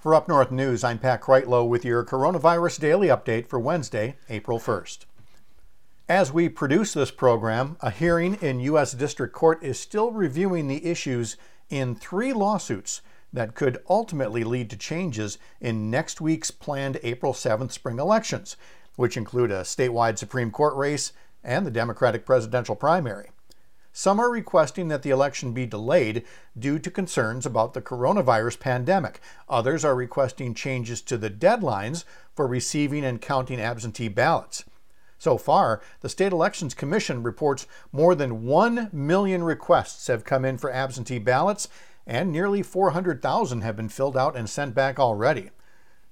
For Up North News, I'm Pat Kreitlow with your coronavirus daily update for Wednesday, April 1st. As we produce this program, a hearing in U.S. District Court is still reviewing the issues in three lawsuits that could ultimately lead to changes in next week's planned April 7th spring elections, which include a statewide Supreme Court race and the Democratic presidential primary. Some are requesting that the election be delayed due to concerns about the coronavirus pandemic. Others are requesting changes to the deadlines for receiving and counting absentee ballots. So far, the State Elections Commission reports more than 1 million requests have come in for absentee ballots, and nearly 400,000 have been filled out and sent back already.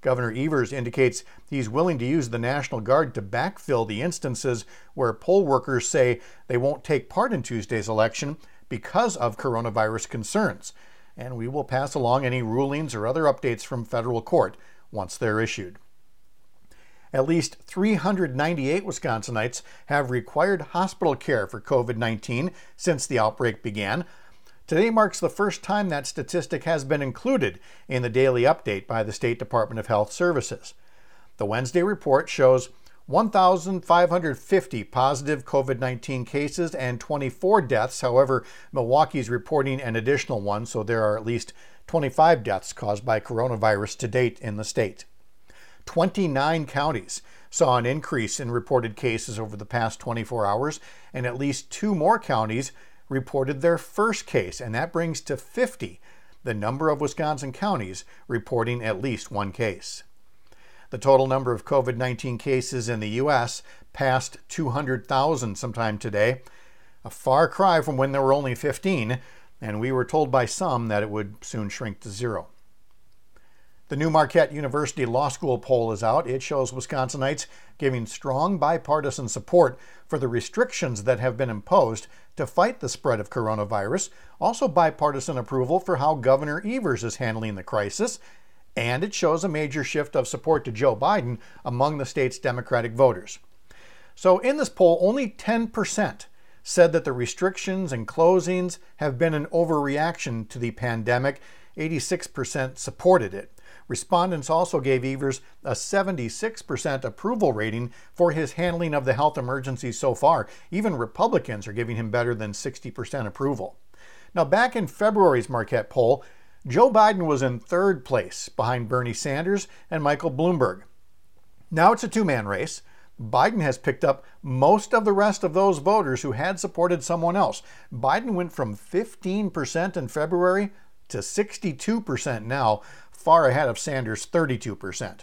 Governor Evers indicates he's willing to use the National Guard to backfill the instances where poll workers say they won't take part in Tuesday's election because of coronavirus concerns. And we will pass along any rulings or other updates from federal court once they're issued. At least 398 Wisconsinites have required hospital care for COVID 19 since the outbreak began, Today marks the first time that statistic has been included in the daily update by the State Department of Health Services. The Wednesday report shows 1,550 positive COVID 19 cases and 24 deaths. However, Milwaukee's reporting an additional one, so there are at least 25 deaths caused by coronavirus to date in the state. 29 counties saw an increase in reported cases over the past 24 hours, and at least two more counties reported their first case, and that brings to 50 the number of Wisconsin counties reporting at least one case. The total number of COVID 19 cases in the U.S. passed 200,000 sometime today, a far cry from when there were only 15, and we were told by some that it would soon shrink to zero. The new Marquette University Law School poll is out. It shows Wisconsinites giving strong bipartisan support for the restrictions that have been imposed to fight the spread of coronavirus, also bipartisan approval for how Governor Evers is handling the crisis, and it shows a major shift of support to Joe Biden among the state's Democratic voters. So, in this poll, only 10% said that the restrictions and closings have been an overreaction to the pandemic. 86% supported it. Respondents also gave Evers a 76% approval rating for his handling of the health emergency so far. Even Republicans are giving him better than 60% approval. Now, back in February's Marquette poll, Joe Biden was in third place behind Bernie Sanders and Michael Bloomberg. Now it's a two man race. Biden has picked up most of the rest of those voters who had supported someone else. Biden went from 15% in February to 62% now, far ahead of Sanders' 32%.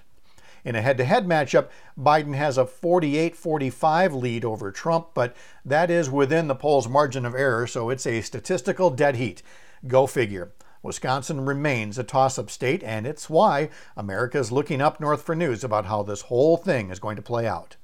In a head to head matchup, Biden has a 48 45 lead over Trump, but that is within the poll's margin of error, so it's a statistical dead heat. Go figure. Wisconsin remains a toss up state, and it's why America is looking up north for news about how this whole thing is going to play out.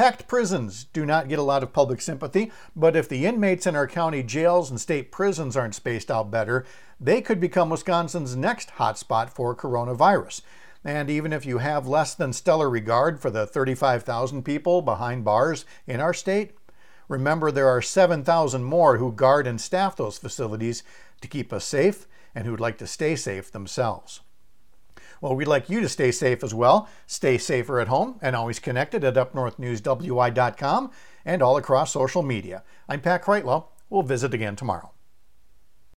Packed prisons do not get a lot of public sympathy, but if the inmates in our county jails and state prisons aren't spaced out better, they could become Wisconsin's next hotspot for coronavirus. And even if you have less than stellar regard for the 35,000 people behind bars in our state, remember there are 7,000 more who guard and staff those facilities to keep us safe and who'd like to stay safe themselves. Well, we'd like you to stay safe as well. Stay safer at home and always connected at upnorthnewswi.com and all across social media. I'm Pat Kreitlow. We'll visit again tomorrow.